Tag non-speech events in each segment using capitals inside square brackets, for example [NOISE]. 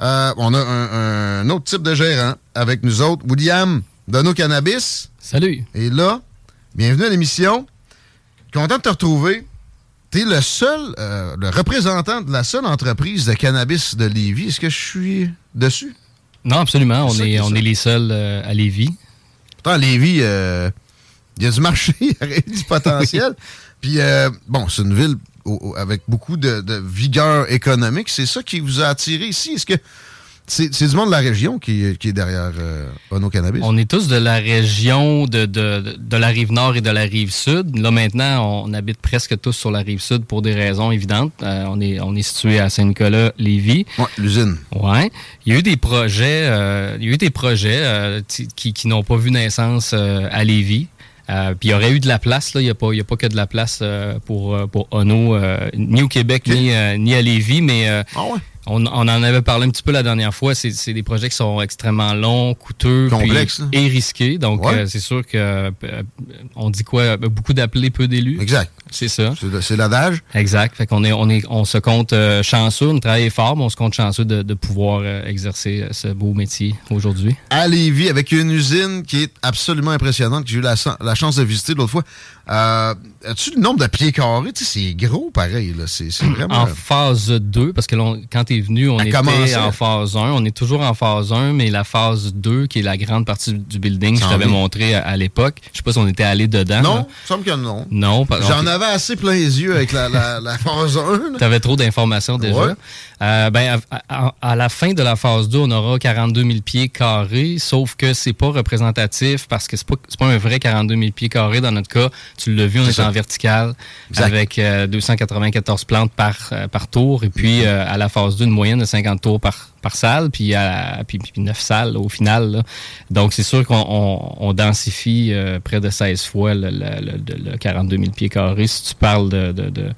Euh, on a un, un autre type de gérant avec nous autres. William de nos Cannabis. Salut. Et là, bienvenue à l'émission. Content de te retrouver. Tu es le seul, euh, le représentant de la seule entreprise de cannabis de Lévis. Est-ce que je suis dessus? Non, absolument. On est, est on est les seuls euh, à Lévis. Pourtant, à Lévis, il y a du marché, [LAUGHS] il y a du potentiel. [LAUGHS] Puis, bon, c'est une ville au- au- avec beaucoup de, de vigueur économique. C'est ça qui vous a attiré ici? Est-ce que c'est du monde de la région qui, qui est derrière euh, Ono Cannabis? On est tous de la région de, de, de la rive nord et de la rive sud. Là, maintenant, on habite presque tous sur la rive sud pour des raisons évidentes. Euh, on, est, on est situé à Saint-Nicolas, Lévis. Ouais, l'usine. Ouais. Il y a eu des projets, euh, il y a eu des projets euh, qui, qui n'ont pas vu naissance à Lévis. Euh, puis il y aurait eu de la place, là. Il n'y a, pas- y a pas que de la place euh, pour, euh, pour Ono, euh, ni au Québec, ni, euh, ni à Lévis, mais euh, Ah ouais? On, on en avait parlé un petit peu la dernière fois. C'est des projets qui sont extrêmement longs, coûteux puis- et risqués. Donc, Ouais. euh, c'est sûr que euh, on dit quoi? Beaucoup d'appelés, peu d'élus. Exact. C'est ça. C'est l'adage. Exact. Fait qu'on est, on est, on se compte euh, chanceux, on travaille fort, mais on se compte chanceux de, de pouvoir exercer ce beau métier aujourd'hui. à Lévis avec une usine qui est absolument impressionnante que j'ai eu la chance de visiter l'autre fois. Euh, As-tu le nombre de pieds carrés? C'est gros pareil. là. C'est vraiment... En phase 2, parce que là, on- quand tu es venu, on Ça était en phase 1. On est toujours en phase 1, mais la phase 2, qui est la grande partie du building que je t'avais montré à, à l'époque, je sais pas si on était allé dedans. non, il semble que non. J'en avais assez plein les yeux avec la, la, la phase 1. là. [LAUGHS] Tu avais trop d'informations déjà. Ouais. Euh, ben, à, à- à la fin de la phase 2, on aura 42 000 pieds carrés, sauf que c'est pas représentatif parce que c'est pas, c'est pas un vrai 42 000 pieds carrés. Dans notre cas, tu l'as vu, on est, ça. en vertical Exact. avec euh, 294 plantes par, euh, par tour. Et puis, euh, à la phase 2, une moyenne de 50 tours par, par salle, puis, à, puis, puis 9 salles au final. là. Donc, c'est sûr qu'on on, on densifie euh, près de 16 fois le, le- le- le 42 000 pieds carrés si tu parles de, de, de,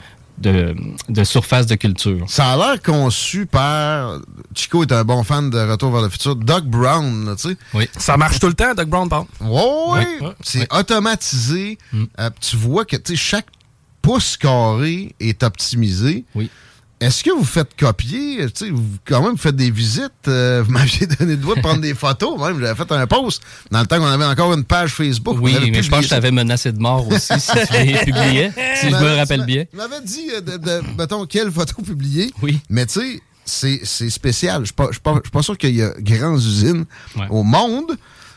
de, de surface de culture. Ça a l'air conçu par... Chico est un bon fan de Retour vers le futur. Doug Brown, là, tu sais. Oui. Ça marche tout le temps, Doug Brown, par Ouais, ouais. Ouais, ouais, c'est automatisé. Mm. Euh, tu vois que chaque pouce carré est optimisé. Oui. Est-ce que vous faites copier? Tu sais, vous quand même faites des visites. euh, vous m'aviez [LAUGHS] donné le droit de prendre des photos. Même, j'avais fait un post dans le temps qu'on avait encore une page Facebook. Oui, mais je pense que je t'avais menacé de mort aussi si tu [LAUGHS] les publiais, si je me rappelle bien. Tu m'avais dit, euh, de, de- mettons, quelle photo publier. Oui. Mais tu sais, c'est- c'est spécial. Je ne suis pas, sûr qu'il y a grandes usines Ouais. au monde.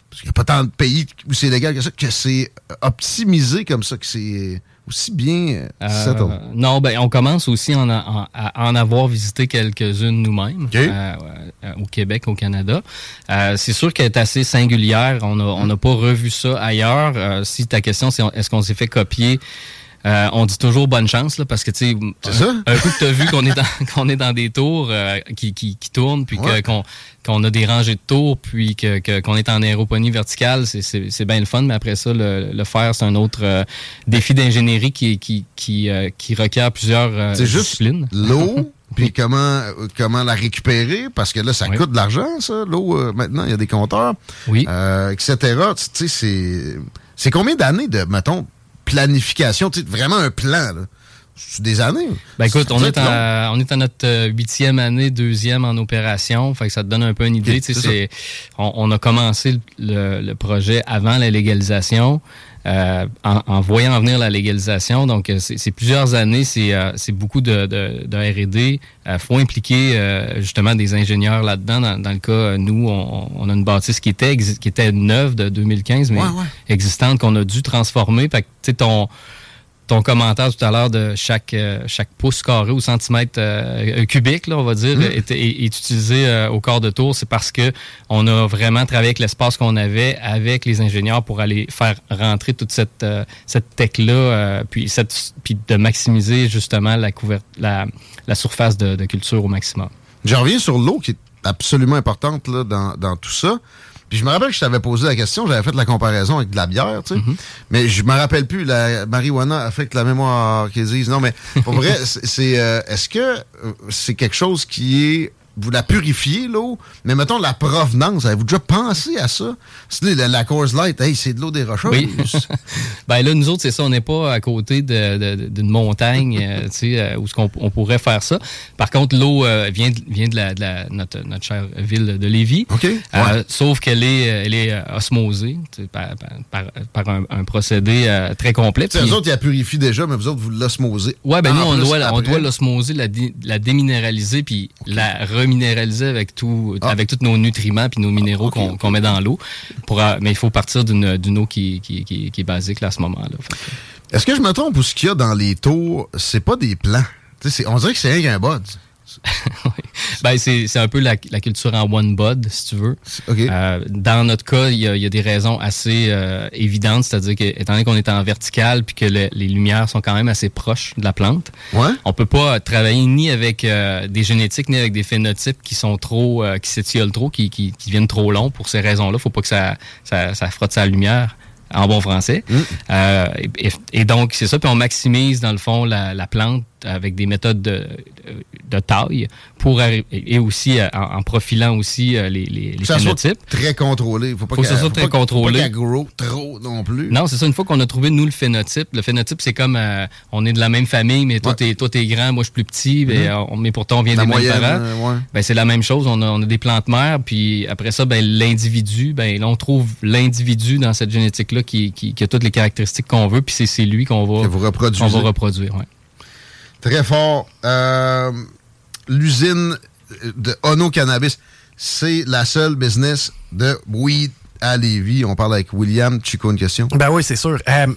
parce qu'il n'y a pas tant de pays où c'est légal que ça, que c'est optimisé comme ça, que c'est aussi bien Euh, settled. non, ben, on commence aussi en a- en- à en avoir visité quelques-unes nous-mêmes euh, euh, au Québec, au Canada. Euh, c'est sûr qu'elle est assez singulière. On n'a on n'a pas revu ça ailleurs. Euh, si ta question, c'est est-ce qu'on s'est fait copier euh, on dit toujours bonne chance, là, parce que, tu sais, un coup que tu as vu qu'on est, dans, [LAUGHS] qu'on est dans des tours euh, qui, qui, qui tournent, puis Ouais. qu'on, qu'on a des rangées de tours, puis que, qu'on est en aéroponie verticale, c'est, c'est, c'est bien le fun, mais après ça, le, le faire, c'est un autre euh, défi d'ingénierie qui, qui, qui, euh, qui requiert plusieurs euh, C'est juste disciplines. l'eau, [LAUGHS] puis comment, euh, comment la récupérer, parce que là, ça Oui. coûte de l'argent, ça, l'eau, euh, maintenant, il y a des compteurs, Oui. euh, etc. Tu sais, c'est... C'est combien d'années de, mettons, planification, vraiment un plan, là? C'est des années? Ben écoute, on est, à, on est à notre euh, huitième année, deuxième en opération. Fait que ça te donne un peu une idée. Ok, Tu sais, c'est on, on a commencé le, le projet avant la légalisation, euh, en, en voyant venir la légalisation. Donc, euh, c'est plusieurs années, c'est euh, c'est beaucoup de, de, de R&D. Il faut impliquer euh, justement des ingénieurs là-dedans. Dans, dans le cas, euh, nous, on, on a une bâtisse qui était, qui était neuve de 2015, mais Ouais, ouais. existante qu'on a dû transformer. Fait que, tu sais, ton ton commentaire tout à l'heure de chaque euh, chaque pouce carré ou centimètre euh, cubique, là, on va dire, est, est- est utilisé euh, au quart de tour, c'est parce que on a vraiment travaillé avec l'espace qu'on avait avec les ingénieurs pour aller faire rentrer toute cette euh, cette tech là, puis cette puis de maximiser justement la la, la surface de, de culture au maximum. Je reviens sur l'eau qui est absolument importante là, dans, dans tout ça. Puis je me rappelle que je t'avais posé la question, j'avais fait la comparaison avec de la bière, tu sais. Mais je me rappelle plus, la marijuana affecte la mémoire qu'ils disent. Non, mais pour vrai, [LAUGHS] c'est c'est, euh, est-ce que euh, c'est quelque chose qui est vous la purifiez, l'eau, mais mettons la provenance, avez-vous déjà pensé à ça? C'est la, la Coors Light, hey, c'est de l'eau des rocheuses. Oui. [LAUGHS] Ben là, nous autres, c'est ça, on n'est pas à côté d'une montagne, euh, [LAUGHS] euh, où on pourrait faire ça. Par contre, l'eau euh, vient, de, vient de, la, de la- notre, notre chère ville de Lévis. Ouais. Sauf qu'elle est, elle est osmosée par, par, par- par un, un procédé très complet. Puis- eux autres, ils la purifient déjà, mais vous autres, vous l'osmosez. Ouais, ben En nous, on doit, on après. doit l'osmoser, la, dé- la déminéraliser, puis la reminéraliser avec tout, Ah. avec tous nos nutriments puis nos minéraux ok, qu'on met dans l'eau. Pour, euh, mais il faut partir d'une eau qui, qui, qui, qui est basique là, à ce moment-là. Est-ce que je me trompe ou ce qu'il y a dans les tours, c'est pas des plants? On dirait que c'est rien qu'un bud. [LAUGHS] Ben, c'est c'est un peu la, la culture en one bud, si tu veux. Euh, dans notre cas, il y, a- il y a des raisons assez euh, évidentes, c'est-à-dire que étant donné qu'on est en vertical puis que le- les lumières sont quand même assez proches de la plante, ouais? on peut pas travailler ni avec euh, des génétiques ni avec des phénotypes qui sont trop, qui s'étiolent trop, qui, qui, trop longs pour ces raisons-là. Faut pas que ça, ça, ça frotte sa lumière en bon français. Euh, et, et donc, c'est ça. Puis on maximise, dans le fond, la, la plante avec des méthodes de, de taille pour et aussi euh, en, en profilant aussi euh, les, les, les Que ça soit phénotypes. très contrôlé. Faut pas que ça soit très pas- faut contrôlé. Pas grow trop non plus. Non, c'est ça. Une fois qu'on a trouvé, nous, le phénotype, le phénotype, c'est comme euh, on est de la même famille, mais toi, Ouais. t'es, grand, moi, je suis plus petit, mais, euh, on- mais pourtant, on vient La des moyenne, mêmes parents. euh, ouais. Ben, c'est la même chose. On a, on a des plantes mères, puis après ça, ben, l'individu, ben, là, on trouve l'individu dans cette génétique-là qui, qui, qui a toutes les caractéristiques qu'on veut, puis c'est, lui qu'on va, va reproduire. Très fort. Euh, L'usine de Ono Cannabis, c'est la seule business de weed à Lévis. On parle avec William. Chico, une question? Ben oui, c'est sûr. Euh, tu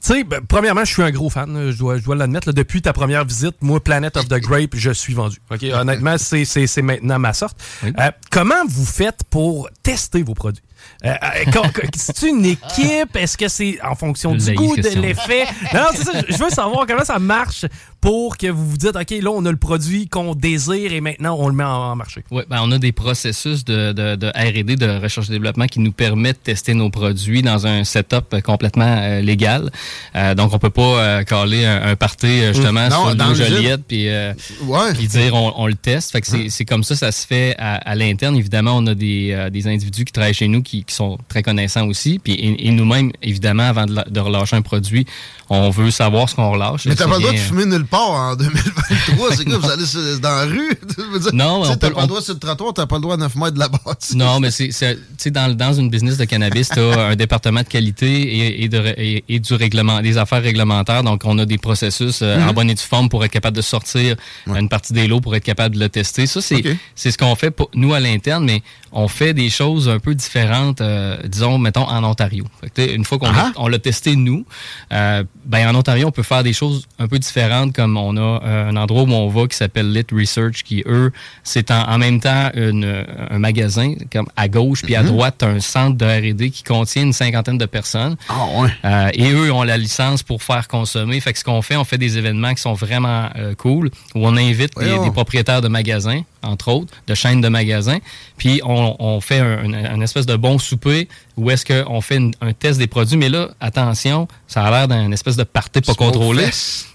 sais, ben, premièrement, je suis un gros fan, je dois, je dois l'admettre. Depuis ta première visite, moi, Planet of the Grape, je suis vendu. Honnêtement, c'est maintenant ma sorte. Oui. Euh, comment vous faites pour tester vos produits? Euh, euh, C'est une équipe? Est-ce que c'est en fonction du goût, de l'effet? Non, non, c'est ça. Je veux savoir comment ça marche pour que vous vous dites, OK, là, on a le produit qu'on désire et maintenant, on le met en, en marché. Oui, ben on a des processus de, de, de R&D, de recherche et développement, qui nous permettent de tester nos produits dans un setup complètement euh, légal. Euh, donc, on peut pas euh, caler un, un party justement Non, sur dans l'usine. Joliette puis euh, Ouais. puis dire on, on le teste. Fait que c'est comme ça, ça se fait à, à l'interne. Évidemment, on a des, euh, des individus qui travaillent chez nous qui, qui sont très connaissants aussi. Puis et, et nous-mêmes, évidemment, avant de, la- de relâcher un produit, on veut savoir ce qu'on relâche. Mais t'as pas le droit de fumer nulle part en [LAUGHS] 2023. C'est quoi, vous allez sur- dans la rue? [LAUGHS] Dire, Non, t'as pas on- le droit sur le trottoir, t'as pas le droit à 9 mètres de la bâtisse. Non, mais c'est, dans, dans une business de cannabis, tu as [LAUGHS] un département de qualité et, et, de, ré- et, et du règlement, des affaires réglementaires. Donc, on a des processus euh, Mhm. en bonne et due forme pour être capable de sortir une partie des lots pour être capable de le tester. Ça, c'est ce qu'on fait pour nous à l'interne, mais on fait des choses un peu différentes différentes, euh, disons, mettons, en Ontario. Fait que, une fois qu'on Ah. l'a- on l'a testé, nous, euh, ben, en Ontario, on peut faire des choses un peu différentes, comme on a euh, un endroit où on va qui s'appelle Lit Research, qui, eux, c'est en, en même temps une, un magasin, comme à gauche, puis à Mhm. droite, t'as un centre de R&D qui contient une cinquantaine de personnes. Ah, ouais. Et eux ont la licence pour faire consommer. Fait que ce qu'on fait, on fait des événements qui sont vraiment cool, où on invite des, des propriétaires de magasins, entre autres, de chaînes de magasins, puis on, fait un espèce de bon souper où est-ce qu'on fait une- un test des produits. Mais là, attention, ça a l'air d'un espèce de party pas contrôlé.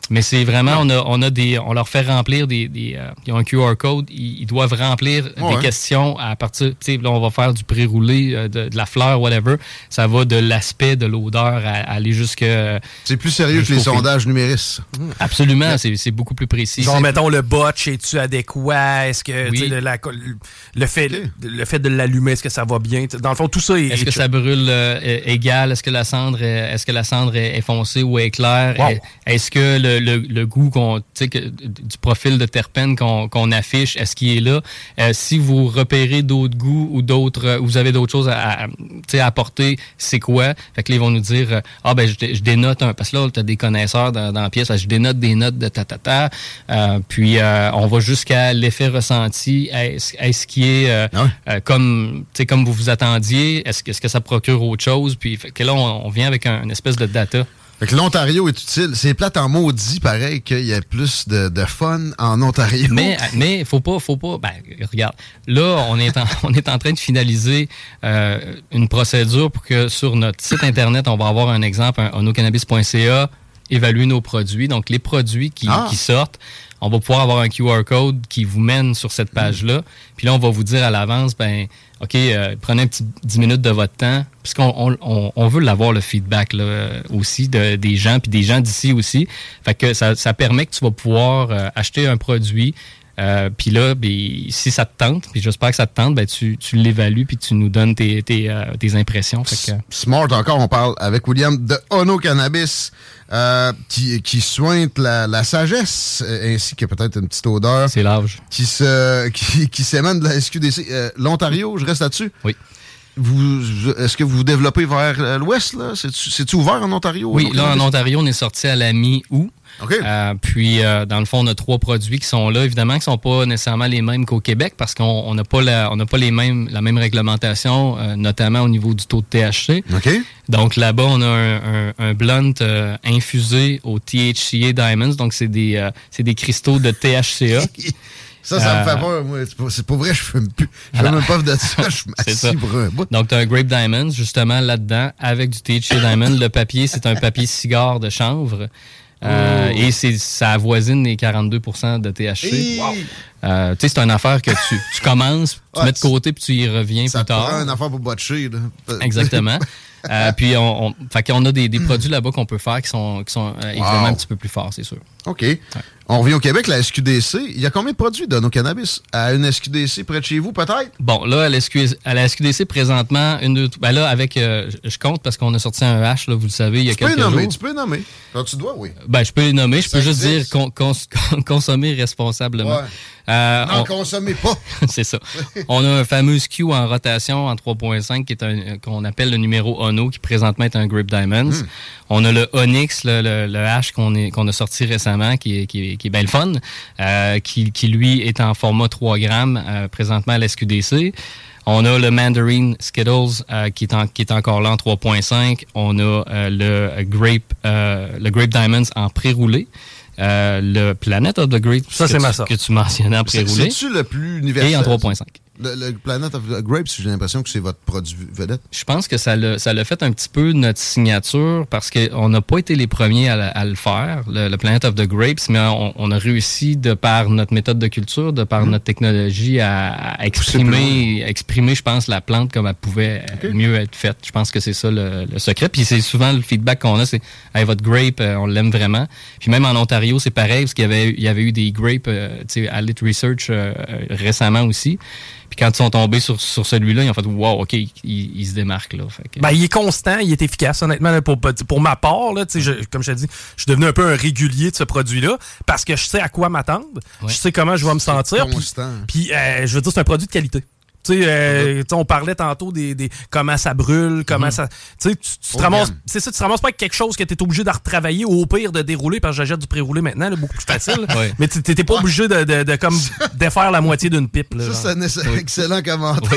Mais c'est vraiment, on a, on a des, on leur fait remplir des, des euh, ils ont un QR code, ils, ils doivent remplir Ouais. des questions à partir, tu sais, là on va faire du pré-roulé, euh, de, de la fleur, whatever. Ça va de l'aspect, de l'odeur, à, à aller jusque. euh, C'est plus sérieux que les sondages numéristes. Absolument, c'est c'est beaucoup plus précis. Genre, mettons, le botch, es-tu adéquat? Est-ce que, Oui. tu sais, le, la- le fait, le fait de l'allumer, est-ce que ça va bien? Dans le fond, tout ça est. Est-ce que ça brûle euh, é- égal? Est-ce que la cendre est, est-ce que la cendre est, est foncée ou est claire? Wow. Est-ce que le, le, le goût qu'on, que- du profil de terpène qu'on qu'on affiche, est-ce qu'il est là? Euh, si vous repérez d'autres goûts ou d'autres, euh, vous avez d'autres choses à, apporter, c'est quoi? Fait que là, ils vont nous dire, ah ben, je, dé- je dénote un, parce que là, tu as des connaisseurs dans, dans la pièce, je dénote des notes de ta ta ta. Euh, puis euh, on va jusqu'à l'effet ressenti. Est-ce est-ce qui est euh, Ah comme, comme vous vous attendiez? Est-ce que, est-ce que ça procure autre chose? Puis fait que là, on, on vient avec un, une espèce de data. Fait que l'Ontario est utile. C'est plate en maudit, pareil, qu'il y ait plus de, de fun en Ontario. Mais mais faut pas faut pas ben regarde là on est en, [LAUGHS] on est en train de finaliser euh, une procédure pour que sur notre site internet on va avoir un exemple un onocannabis.ca évaluer nos produits donc les produits qui, Ah. qui sortent on va pouvoir avoir un QR code qui vous mène sur cette page là puis là on va vous dire à l'avance ben OK, euh, prenez un petit 10 minutes de votre temps, puisqu'on on, on, on veut l'avoir le feedback là, aussi de, des gens, puis des gens d'ici aussi. Fait que ça, ça permet que tu vas pouvoir euh, acheter un produit, euh, puis là, ben, si ça te tente, puis j'espère que ça te tente, ben, tu, tu l'évalues, puis tu nous donnes tes, tes, euh, tes impressions. Fait que, Smart encore, on parle avec William de Ono Cannabis, euh, qui, qui sointe la, la sagesse, euh, ainsi que peut-être une petite odeur c'est l'âge. qui se [LAUGHS] qui, qui s'émane de la SQDC. L'Ontario, je reste là-dessus? Oui. Vous, est-ce que vous vous développez vers l'ouest, là? C'est-tu ouvert en Ontario? Oui, là, en? Ontario, on est sorti à la mi-août. Euh, puis, euh, dans le fond, on a trois produits qui sont là, évidemment, qui sont pas nécessairement les mêmes qu'au Québec parce qu'on on n'a pas, la, on n'a pas les mêmes, la même réglementation, euh, notamment au niveau du taux de THC. Donc là-bas, on a un, un, un blunt infusé au THCA Diamonds. Donc, c'est des, c'est des cristaux de THCA. [LAUGHS] Ça, ça me Euh, fait peur. moi. C'est pas- C'est pas vrai, je fume plus. Je même pas de ça. Je [LAUGHS] C'est m'assis pour un bout. Donc, tu as un Grape Diamonds, justement, là-dedans, avec du THC Diamond. Le papier, c'est un papier cigare de chanvre. Euh, Oh. Et c'est, ça avoisine les 42% de THC. Hi! Euh, tu sais, c'est une affaire que tu, tu commences, tu mets de côté, puis tu y reviens Ça plus tard. une affaire pour botcher. Là. [LAUGHS] Exactement. Euh, puis on, on, fait qu'on a des, des [CLEARS THROAT] produits là-bas qu'on peut faire qui sont, qui sont euh, évidemment Wow. un petit peu plus forts, c'est sûr. OK. On revient au Québec, la SQDC. Il y a combien de produits de nos cannabis à une SQDC près de chez vous, peut-être? Bon, là, à la, SQ à la SQDC, présentement, une, deux, ben là, avec, euh, je- compte parce qu'on a sorti un H, là, vous le savez, il y a Tu peux les quelques nommer. jours. Tu peux les nommer. Quand tu dois, oui. Ben, je peux les nommer. Je peux juste dire existe. con- cons- [LAUGHS] consommer responsablement. Ouais. Euh, N'en on- consommez pas. [LAUGHS] c'est ça. On a un fameux SKU en rotation en 3.5 qui est un qu'on appelle le numéro Ono qui présentement est un Grip Diamonds. Hmm. On a le Onyx, le, le, le H qu'on a sorti récemment qui est, qui est, qui est bien le fun, euh, qui, qui lui est en format 3 grammes euh, présentement à la SQDC. On a le Mandarin Skittles euh, qui, est en- qui est encore là en 3.5. On a euh, le Grape euh, le Grape Diamonds en pré-roulé. Euh, le Planet of the Grape Ça, que c'est tu- ma que tu mentionnais en C'est- pré-roulé. C'est-tu le plus universel? Et en 3.5. Le, le Planet of the Grapes, j'ai l'impression que c'est votre produit vedette. Je pense que ça l'a, ça fait un petit peu notre signature parce qu'on n'a pas été les premiers à, le faire, le, le Planet of the Grapes, mais on, on a réussi de par notre méthode de culture, de par notre technologie à, à exprimer, exprimer, je pense, la plante comme elle pouvait mieux être faite. Je pense que c'est ça le, le secret. Puis c'est souvent le feedback qu'on a, c'est hey, votre grape, euh, on l'aime vraiment. Puis même en Ontario, c'est pareil parce qu'il y avait, il y avait eu des grapes euh, tu sais, à Lit Research euh, euh, récemment aussi. Puis quand ils sont tombés sur, sur celui-là, ils ont fait wow, ok, il, il se démarque là. Fait que- Ben, il est constant, il est efficace, honnêtement. là, pour, pour ma part, là, tu sais, je- comme je te dis, je suis devenu un peu un régulier de ce produit-là parce que je sais à quoi m'attendre. Ouais. Je sais comment je vais me sentir. puis- constant. Puis, euh, je veux dire, c'est un produit de qualité. Tu sais, euh, on parlait tantôt des, des comment ça brûle, comment Mhm. ça. Tu sais, tu- tu te Haut ramasses. C'est ça, tu te ramasses pas avec quelque chose que tu es obligé de retravailler ou au pire de dérouler parce que j'achète du pré-roulé maintenant, là, beaucoup plus facile. [LAUGHS] Ouais. Mais tu t'es pas obligé de, de, de comme [LAUGHS] défaire la moitié d'une pipe. Là, Ça, c'est un ex- excellent commentaire.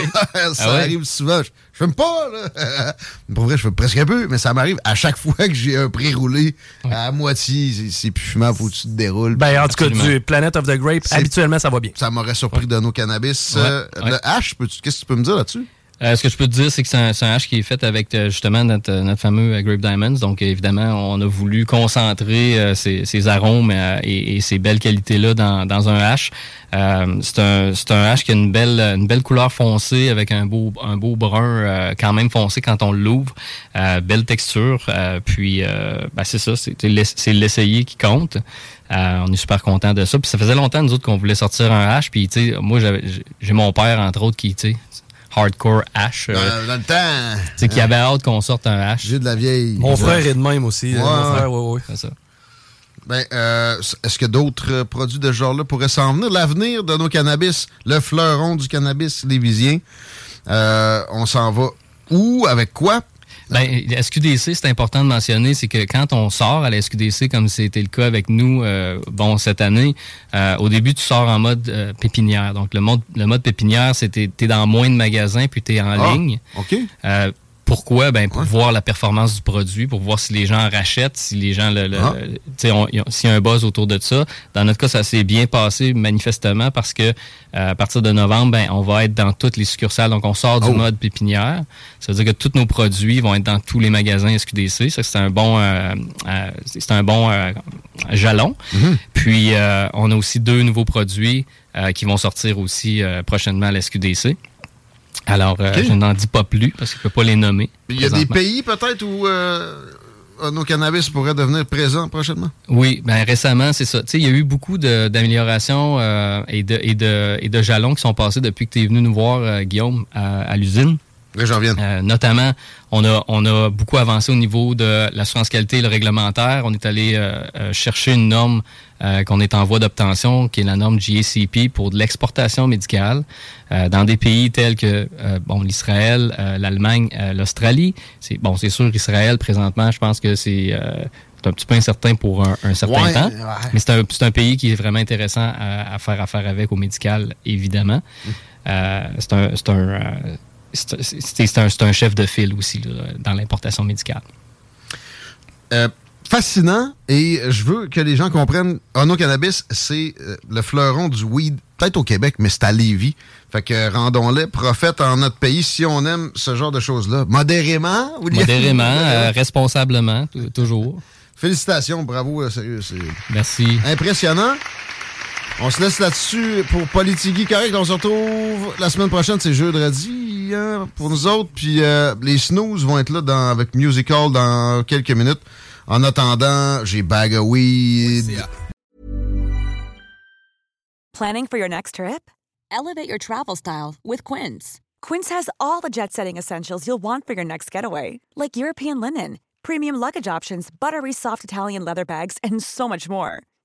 ça Ah ouais? arrive souvent. Je, je fume pas, là. [LAUGHS] Pour vrai, je fume presque un peu, mais ça m'arrive à chaque fois que j'ai un pré-roulé à moitié. c'est- C'est plus fumant, faut que tu te déroules. Ben, en tout cas, du Planet of the Grape, habituellement, ça va bien. Ça m'aurait surpris de nos cannabis. Ouais, Euh, ouais. Le hash, peux-tu- qu'est-ce que tu peux me dire là-dessus? Euh, ce que je peux te dire, c'est que c'est un, un qui est fait avec euh, justement notre, euh, notre fameux euh, Grape Diamonds. Donc, évidemment, on a voulu concentrer euh, ces, arômes euh, et, et ces belles qualités-là dans, dans un hash. C'est un, un qui a une belle, une belle couleur foncée avec un beau, un beau brun quand même foncé quand on l'ouvre. Belle texture. Puis, ben, c'est ça, c'est l'ess- c'est l'essayer qui compte. Euh, on est super content de ça. Puis ça faisait longtemps, nous autres, qu'on voulait sortir un hash. Puis, tu sais, moi, j'ai mon père, entre autres, qui, tu sais, hardcore hash. euh, Dans, dans le temps, tu sais, qui avait hâte qu'on sorte un hash. j'ai de la vieille. Mon frère est de même aussi. Ouais. Mon frère, ouais, ouais. C'est ça. Ben, euh, est-ce que d'autres euh, produits de ce genre-là pourraient s'en venir? L'avenir de nos cannabis, le fleuron du cannabis lévisien, euh, on s'en va où? Avec quoi? Ben, la SQDC, c'est important de mentionner, c'est que quand on sort à la SQDC, comme c'était le cas avec nous, euh, bon, cette année, euh, au début, tu sors en mode euh, pépinière. Donc, le mode, le mode pépinière, c'est que tu es dans moins de magasins, puis tu es en Ah, ligne. OK. Pourquoi? Ben, pour Ouais. voir la performance du produit, pour voir si les gens rachètent, si les gens le, le- Ah. tu sais, on- y a- s'il y a un buzz autour de ça. Dans notre cas, ça s'est bien passé manifestement parce que euh, à partir de novembre, ben, on va être dans toutes les succursales. Donc, on sort du Oh. mode pépinière. Ça veut dire que tous nos produits vont être dans tous les magasins SQDC. Ça, c'est un bon, euh, euh, c'est un bon euh, jalon. Mhm. Puis, euh, on a aussi deux nouveaux produits euh, qui vont sortir aussi euh, prochainement à la SQDC. Alors, euh, je n'en dis pas plus parce que je ne peux pas les nommer. Il y a des pays peut-être où euh, nos cannabis pourraient devenir présents prochainement? Oui, ben récemment, c'est ça. Tu sais, il y a eu beaucoup d'améliorations euh, et, de, et, de, et de jalons qui sont passés depuis que tu es venu nous voir, Guillaume, à, à l'usine. Viens. Euh, notamment, on a, on a beaucoup avancé au niveau de l'assurance qualité et le réglementaire. On est allé euh, euh, chercher une norme euh, qu'on est en voie d'obtention, qui est la norme GACP pour de l'exportation médicale euh, dans des pays tels que euh, bon l'Israël, euh, l'Allemagne, euh, l'Australie. C'est bon, c'est sûr Israël présentement, je pense que c'est euh, c'est un petit peu incertain pour un, un certain Ouais, temps. ouais. Mais c'est un, c'est un pays qui est vraiment intéressant à, à faire affaire avec au médical, évidemment. Mm. Euh, c'est un, c'est un, euh, c'est- un, un chef de file aussi là, dans l'importation médicale. Euh, fascinant et je veux que les gens comprennent Ono Cannabis, c'est euh, le fleuron du weed, peut-être au Québec, mais c'est à Lévis. Fait que rendons-les prophètes en notre pays si on aime ce genre de choses-là. Modérément, William? Modérément, [LAUGHS] euh, responsablement, tou- toujours. Félicitations, bravo, sérieux, Merci. impressionnant. On se laisse là-dessus pour Politigui correct. On se retrouve la semaine prochaine, c'est jeudi hein, pour nous autres. Puis euh, les snooze vont être là avec Musical dans quelques minutes. En attendant, j'ai Bag of Weed. Planning for your next trip? Elevate your travel style with Quince. Quince has all the jet setting essentials you'll want for your next getaway, like European linen, premium luggage options, buttery soft Italian leather bags, and so much more.